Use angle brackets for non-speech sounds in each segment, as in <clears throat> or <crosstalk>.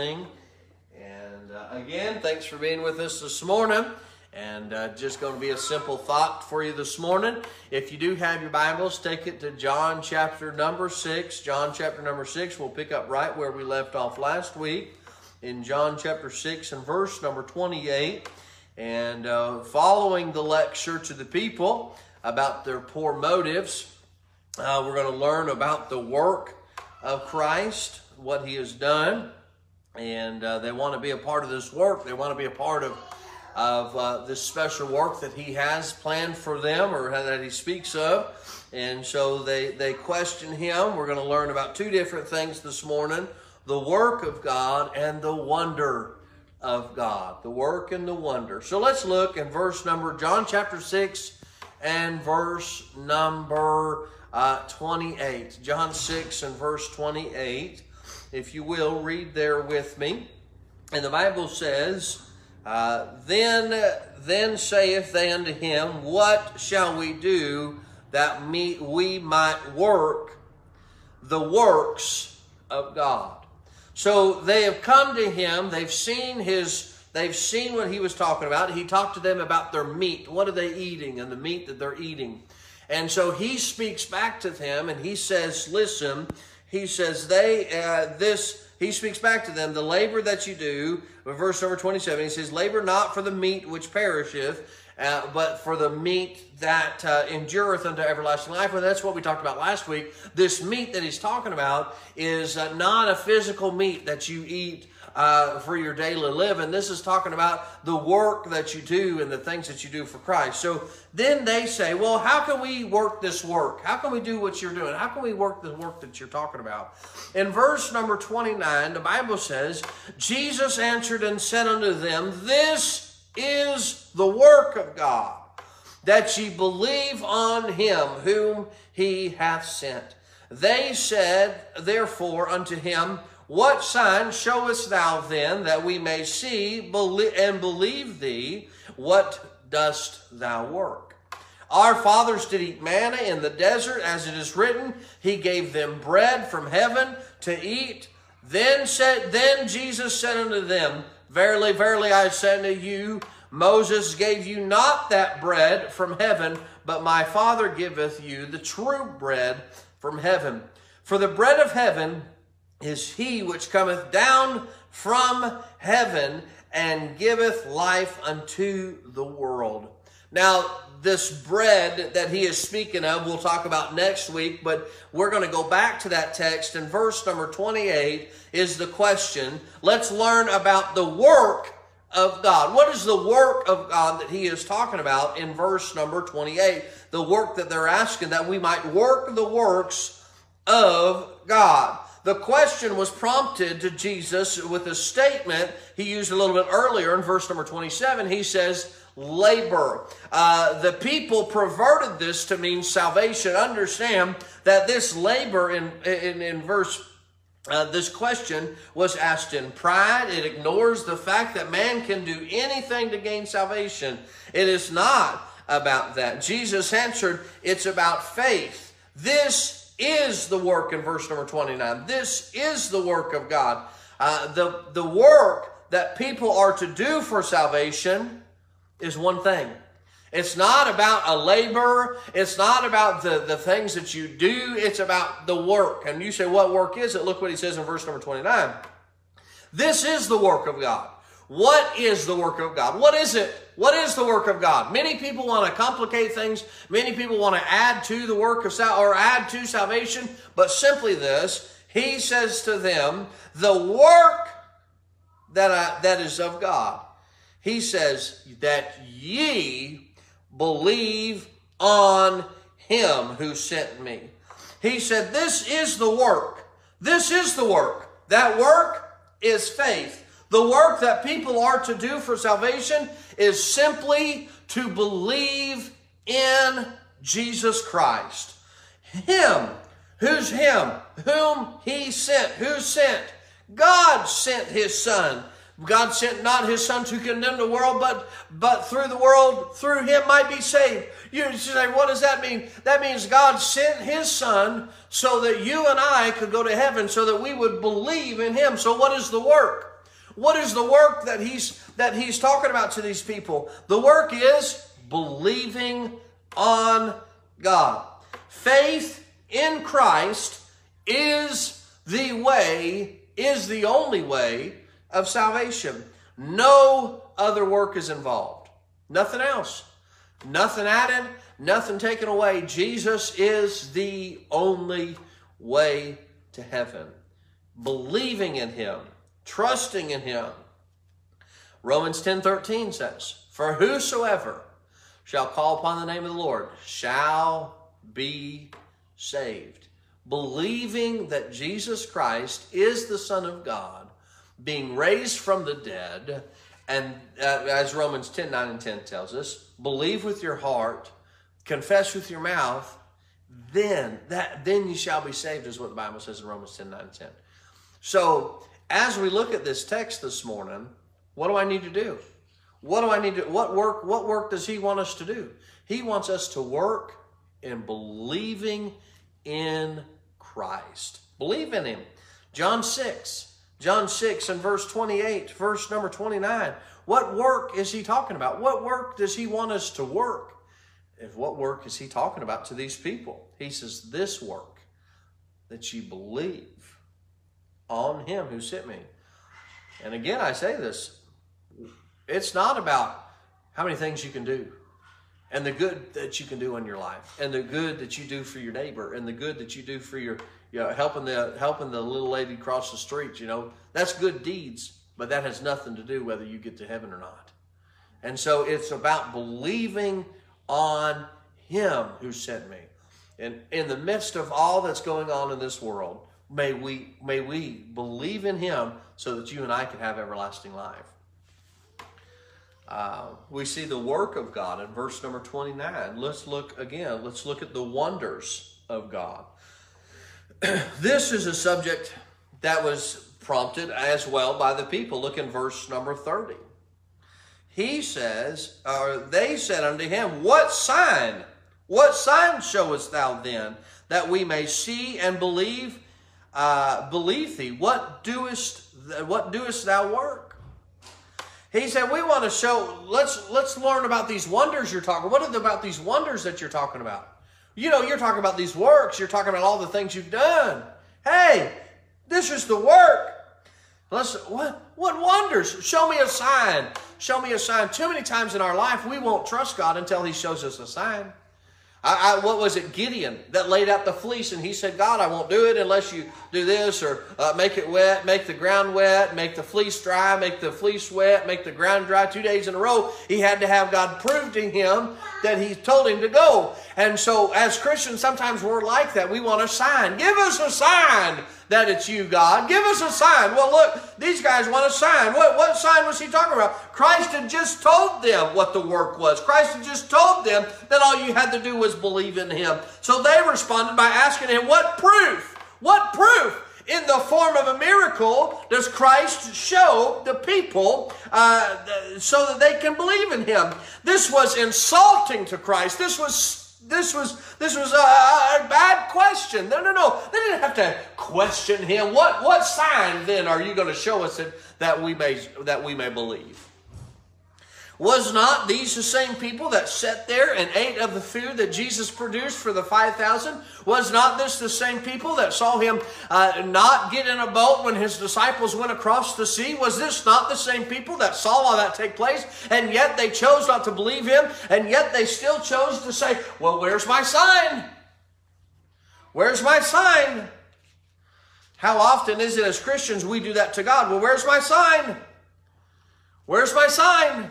And uh, again, thanks for being with us this morning. And uh, just going to be a simple thought for you this morning. If you do have your Bibles, take it to John chapter number 6. John chapter number 6, we'll pick up right where we left off last week in John chapter 6 and verse number 28. And uh, following the lecture to the people about their poor motives, uh, we're going to learn about the work of Christ, what he has done. And uh, they want to be a part of this work. They want to be a part of, of uh, this special work that he has planned for them or that he speaks of. And so they, they question him. We're going to learn about two different things this morning the work of God and the wonder of God. The work and the wonder. So let's look in verse number, John chapter 6 and verse number uh, 28. John 6 and verse 28. If you will, read there with me. And the Bible says, uh, Then then saith they unto him, What shall we do that me, we might work the works of God? So they have come to him, they've seen his They've seen what he was talking about. He talked to them about their meat. What are they eating and the meat that they're eating. And so he speaks back to them and he says, listen, he says, they, uh, this, he speaks back to them, the labor that you do, verse number 27, he says, labor not for the meat which perisheth, uh, but for the meat that uh, endureth unto everlasting life. And that's what we talked about last week. This meat that he's talking about is uh, not a physical meat that you eat uh, for your daily living. This is talking about the work that you do and the things that you do for Christ. So then they say, well, how can we work this work? How can we do what you're doing? How can we work the work that you're talking about? In verse number 29, the Bible says, Jesus answered and said unto them, This is the work of God, that ye believe on him whom he hath sent. They said, therefore, unto him, what sign showest thou then that we may see and believe thee? What dost thou work? Our fathers did eat manna in the desert, as it is written, He gave them bread from heaven to eat. Then said, then Jesus said unto them, Verily, verily, I say unto you, Moses gave you not that bread from heaven, but my Father giveth you the true bread from heaven. For the bread of heaven is he which cometh down from heaven and giveth life unto the world. Now, this bread that he is speaking of, we'll talk about next week, but we're going to go back to that text. And verse number 28 is the question. Let's learn about the work of God. What is the work of God that he is talking about in verse number 28? The work that they're asking, that we might work the works of God. The question was prompted to Jesus with a statement he used a little bit earlier in verse number 27. He says, labor. Uh, the people perverted this to mean salvation. Understand that this labor in, in, in verse uh, this question was asked in pride. It ignores the fact that man can do anything to gain salvation. It is not about that. Jesus answered, it's about faith. This is the work in verse number 29. This is the work of God. Uh, the, the work that people are to do for salvation is one thing. It's not about a labor. It's not about the, the things that you do. It's about the work. And you say, what work is it? Look what he says in verse number 29. This is the work of God. What is the work of God? What is it? What is the work of God? Many people want to complicate things. Many people want to add to the work of sal- or add to salvation, but simply this, he says to them, the work that I, that is of God. He says that ye believe on him who sent me. He said, this is the work. This is the work. That work is faith. The work that people are to do for salvation is simply to believe in Jesus Christ. Him. Who's Him? Whom He sent. Who sent? God sent His Son. God sent not his son to condemn the world, but, but through the world, through him might be saved. You say, what does that mean? That means God sent his son so that you and I could go to heaven, so that we would believe in him. So what is the work? What is the work that he's, that he's talking about to these people? The work is believing on God. Faith in Christ is the way, is the only way of salvation. No other work is involved. Nothing else. Nothing added, nothing taken away. Jesus is the only way to heaven. Believing in him, trusting in him. Romans 10:13 says, "For whosoever shall call upon the name of the Lord shall be saved." Believing that Jesus Christ is the Son of God being raised from the dead, and uh, as Romans 10 9 and 10 tells us, believe with your heart, confess with your mouth, then that then you shall be saved, is what the Bible says in Romans 10 9 and 10. So as we look at this text this morning, what do I need to do? What do I need to what work what work does he want us to do? He wants us to work in believing in Christ. Believe in him. John 6 John 6 and verse 28, verse number 29. What work is he talking about? What work does he want us to work? If what work is he talking about to these people? He says, This work that you believe on him who sent me. And again, I say this it's not about how many things you can do and the good that you can do in your life and the good that you do for your neighbor and the good that you do for your you know, helping the helping the little lady cross the street, you know, that's good deeds, but that has nothing to do whether you get to heaven or not. And so it's about believing on him who sent me. And in the midst of all that's going on in this world, may we may we believe in him so that you and I can have everlasting life. Uh, we see the work of God in verse number 29. Let's look again. Let's look at the wonders of God. <clears throat> this is a subject that was prompted as well by the people. Look in verse number 30. He says, or they said unto him, What sign? What sign showest thou then, that we may see and believe, uh, believe thee? What doest, what doest thou work? He said, We want to show, let's let's learn about these wonders you're talking. What are about these wonders that you're talking about? You know, you're talking about these works. You're talking about all the things you've done. Hey, this is the work. Let's, what, what wonders? Show me a sign. Show me a sign. Too many times in our life, we won't trust God until He shows us a sign. I, I, what was it, Gideon, that laid out the fleece and he said, God, I won't do it unless you do this or uh, make it wet, make the ground wet, make the fleece dry, make the fleece wet, make the ground dry two days in a row. He had to have God prove to him that he told him to go. And so as Christians, sometimes we're like that. We want a sign. Give us a sign that it's you, God. Give us a sign. Well, look, these guys want a sign. What, what sign was he talking about? Christ had just told them what the work was. Christ had just told them that all you had to do was believe in him. So they responded by asking him, What proof? What proof? In the form of a miracle does Christ show the people uh, so that they can believe in him. This was insulting to Christ. This was this was this was a, a, bad question. No, no, no. They didn't have to question him. What what sign then are you going to show us that, that we may that we may believe? Was not these the same people that sat there and ate of the food that Jesus produced for the 5,000? Was not this the same people that saw him uh, not get in a boat when his disciples went across the sea? Was this not the same people that saw all that take place and yet they chose not to believe him and yet they still chose to say, Well, where's my sign? Where's my sign? How often is it as Christians we do that to God? Well, where's my sign? Where's my sign?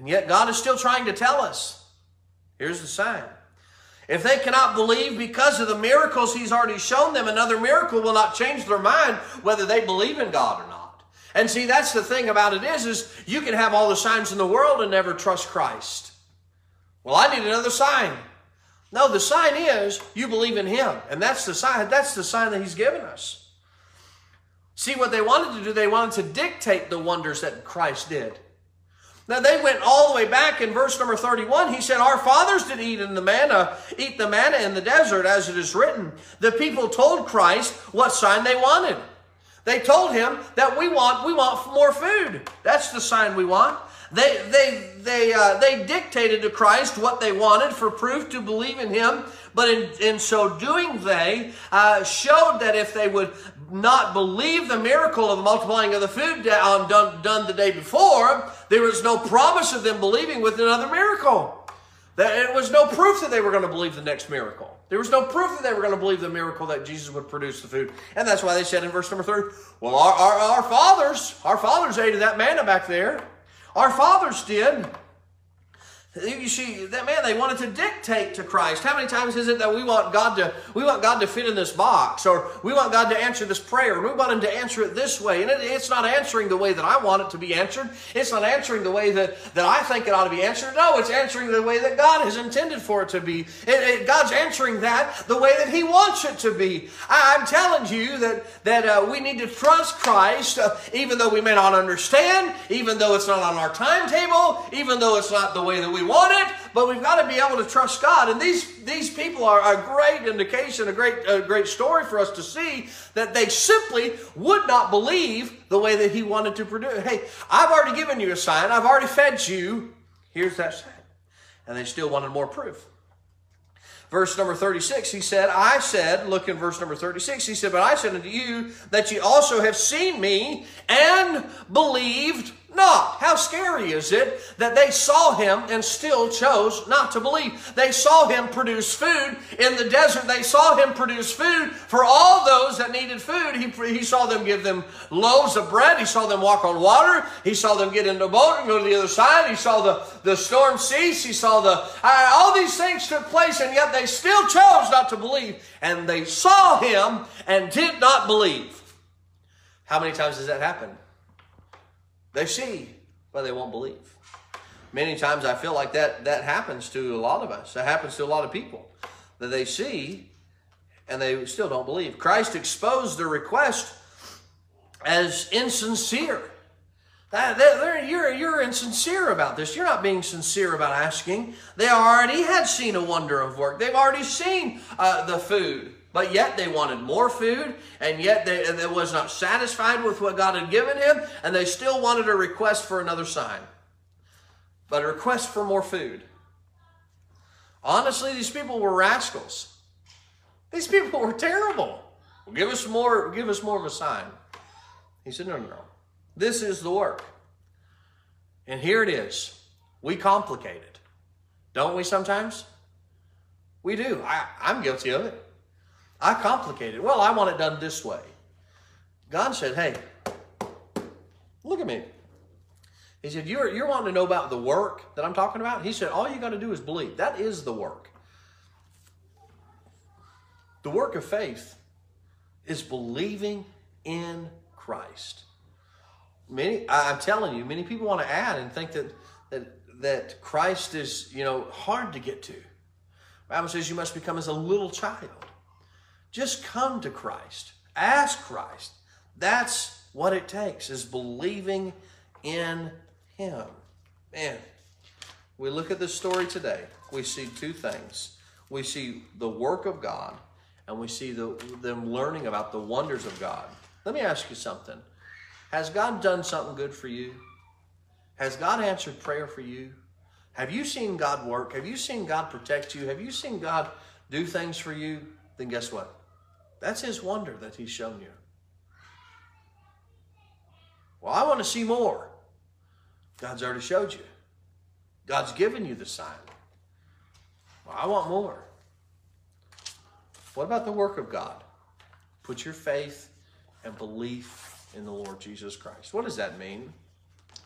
And yet God is still trying to tell us. Here's the sign. If they cannot believe because of the miracles he's already shown them, another miracle will not change their mind whether they believe in God or not. And see, that's the thing about it is, is you can have all the signs in the world and never trust Christ. Well, I need another sign. No, the sign is you believe in him. And that's the sign, that's the sign that he's given us. See, what they wanted to do, they wanted to dictate the wonders that Christ did. Now they went all the way back in verse number 31. He said, Our fathers did eat in the manna, eat the manna in the desert, as it is written. The people told Christ what sign they wanted. They told him that we want we want more food. That's the sign we want. They they they uh, they dictated to Christ what they wanted for proof to believe in Him. But in, in so doing, they uh, showed that if they would not believe the miracle of the multiplying of the food um, done, done the day before, there was no promise of them believing with another miracle. That it was no proof that they were going to believe the next miracle. There was no proof that they were going to believe the miracle that Jesus would produce the food. And that's why they said in verse number three, well, our, our, our fathers, our fathers ate of that manna back there. Our fathers did. You see, that man, they wanted to dictate to Christ. How many times is it that we want God to we want God to fit in this box, or we want God to answer this prayer, we want Him to answer it this way, and it, it's not answering the way that I want it to be answered. It's not answering the way that, that I think it ought to be answered. No, it's answering the way that God has intended for it to be. It, it, God's answering that the way that He wants it to be. I, am telling you that that uh, we need to trust Christ, uh, even though we may not understand, even though it's not on our timetable, even though it's not the way that we we want it, but we've got to be able to trust God. And these, these people are a great indication, a great, a great story for us to see that they simply would not believe the way that He wanted to produce. Hey, I've already given you a sign, I've already fed you. Here's that sign. And they still wanted more proof. Verse number 36, he said, I said, look in verse number 36, he said, But I said unto you that ye also have seen me and believed not. How scary is it that they saw him and still chose not to believe? They saw him produce food in the desert. They saw him produce food for all those that needed food. He, he saw them give them loaves of bread. He saw them walk on water. He saw them get in the boat and go to the other side. He saw the, the storm cease. He saw the, uh, all these things took place and yet they still chose not to believe. And they saw him and did not believe. How many times has that happened? They see, but they won't believe. Many times I feel like that, that happens to a lot of us. That happens to a lot of people. That they see and they still don't believe. Christ exposed their request as insincere. That, that, you're, you're insincere about this. You're not being sincere about asking. They already had seen a wonder of work. They've already seen uh, the food. But yet they wanted more food, and yet they, they was not satisfied with what God had given him, and they still wanted a request for another sign. But a request for more food. Honestly, these people were rascals. These people were terrible. Well, give us more, give us more of a sign. He said, No, no, no. This is the work. And here it is. We complicate it. Don't we sometimes? We do. I, I'm guilty of it. I complicate it. Well, I want it done this way. God said, hey, look at me. He said, you're, you're wanting to know about the work that I'm talking about? He said, all you got to do is believe. That is the work. The work of faith is believing in Christ. Many, I'm telling you, many people want to add and think that, that, that Christ is, you know, hard to get to. The Bible says you must become as a little child. Just come to Christ. Ask Christ. That's what it takes, is believing in Him. Man, we look at this story today. We see two things. We see the work of God, and we see the, them learning about the wonders of God. Let me ask you something. Has God done something good for you? Has God answered prayer for you? Have you seen God work? Have you seen God protect you? Have you seen God do things for you? Then guess what? That's his wonder that he's shown you. Well, I want to see more. God's already showed you. God's given you the sign. Well, I want more. What about the work of God? Put your faith and belief in the Lord Jesus Christ. What does that mean?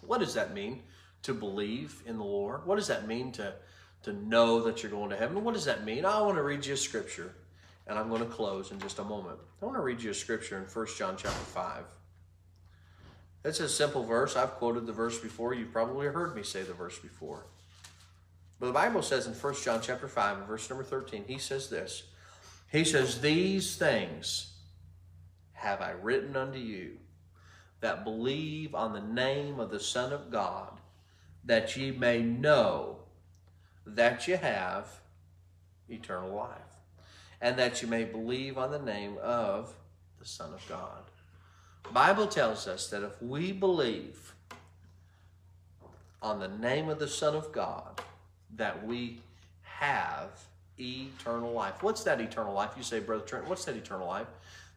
What does that mean to believe in the Lord? What does that mean to, to know that you're going to heaven? What does that mean? I want to read you a scripture and I'm going to close in just a moment. I want to read you a scripture in 1 John chapter 5. It's a simple verse. I've quoted the verse before. You've probably heard me say the verse before. But the Bible says in 1 John chapter 5, verse number 13, he says this. He says, These things have I written unto you that believe on the name of the Son of God, that ye may know that ye have eternal life, and that you may believe on the name of the Son of God. Bible tells us that if we believe on the name of the Son of God, that we have eternal life. What's that eternal life? You say, Brother Trent, what's that eternal life?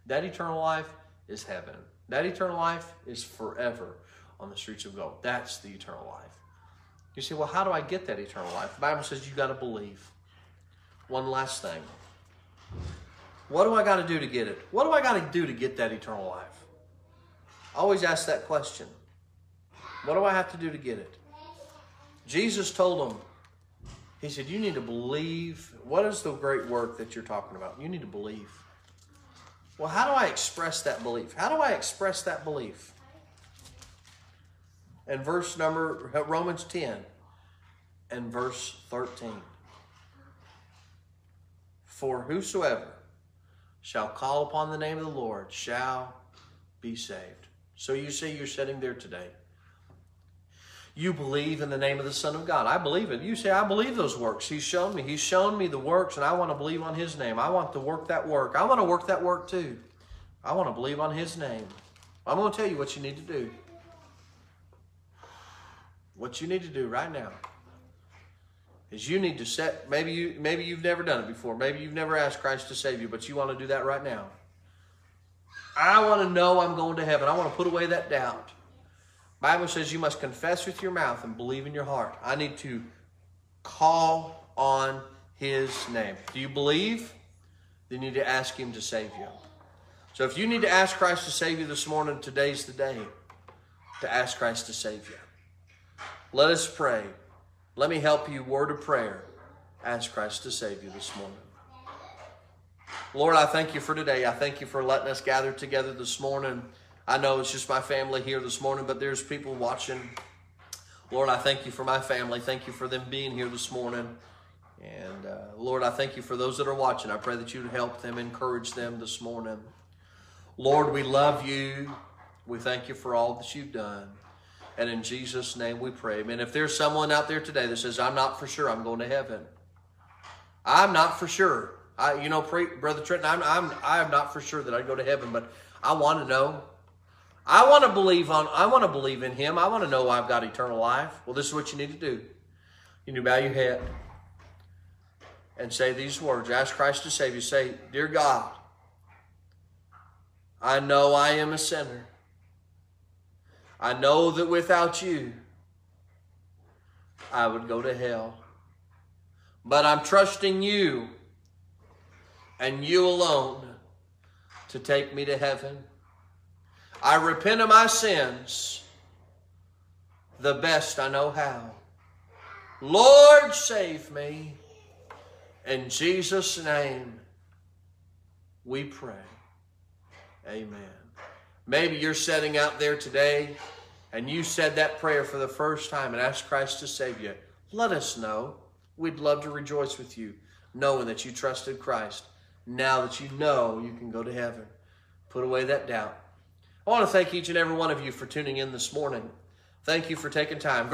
That eternal life is heaven. That eternal life is forever on the streets of gold. That's the eternal life. You say, well, how do I get that eternal life? The Bible says you got to believe. One last thing. What do I got to do to get it? What do I got to do to get that eternal life? I always ask that question. What do I have to do to get it? Jesus told them, He said, You need to believe. What is the great work that you're talking about? You need to believe. Well, how do I express that belief? How do I express that belief? And verse number, Romans 10 and verse 13. For whosoever shall call upon the name of the Lord shall be saved. So you see, you're sitting there today. You believe in the name of the Son of God. I believe it. You say, I believe those works. He's shown me. He's shown me the works, and I want to believe on His name. I want to work that work. I want to work that work too. I want to believe on His name. I'm going to tell you what you need to do. What you need to do right now is you need to set maybe you maybe you've never done it before. Maybe you've never asked christ to save you but you want to do that right now. I want to know i'm going to heaven. I want to put away that doubt. Bible says you must confess with your mouth and believe in your heart. I need to call on his name. Do you believe? Then you need to ask him to save you. So if you need to ask christ to save you this morning today's the day to ask christ to save you. Let us pray let me help you. Word of prayer. Ask Christ to save you this morning. Lord, I thank you for today. I thank you for letting us gather together this morning. I know it's just my family here this morning, but there's people watching. Lord, I thank you for my family. Thank you for them being here this morning. And uh, Lord, I thank you for those that are watching. I pray that you'd help them, encourage them this morning. Lord, we love you. We thank you for all that you've done. And in Jesus' name we pray. And if there's someone out there today that says, I'm not for sure I'm going to heaven. I'm not for sure. I, you know, Brother Trenton, I'm, I'm, I am not for sure that I go to heaven, but I want to know. I want to believe on, I want to believe in Him. I want to know I've got eternal life. Well, this is what you need to do. You need to bow your head and say these words. Ask Christ to save you. Say, Dear God, I know I am a sinner. I know that without you, I would go to hell. But I'm trusting you and you alone to take me to heaven. I repent of my sins the best I know how. Lord, save me. In Jesus' name, we pray. Amen. Maybe you're sitting out there today and you said that prayer for the first time and asked Christ to save you. Let us know. We'd love to rejoice with you, knowing that you trusted Christ. Now that you know you can go to heaven, put away that doubt. I want to thank each and every one of you for tuning in this morning. Thank you for taking time.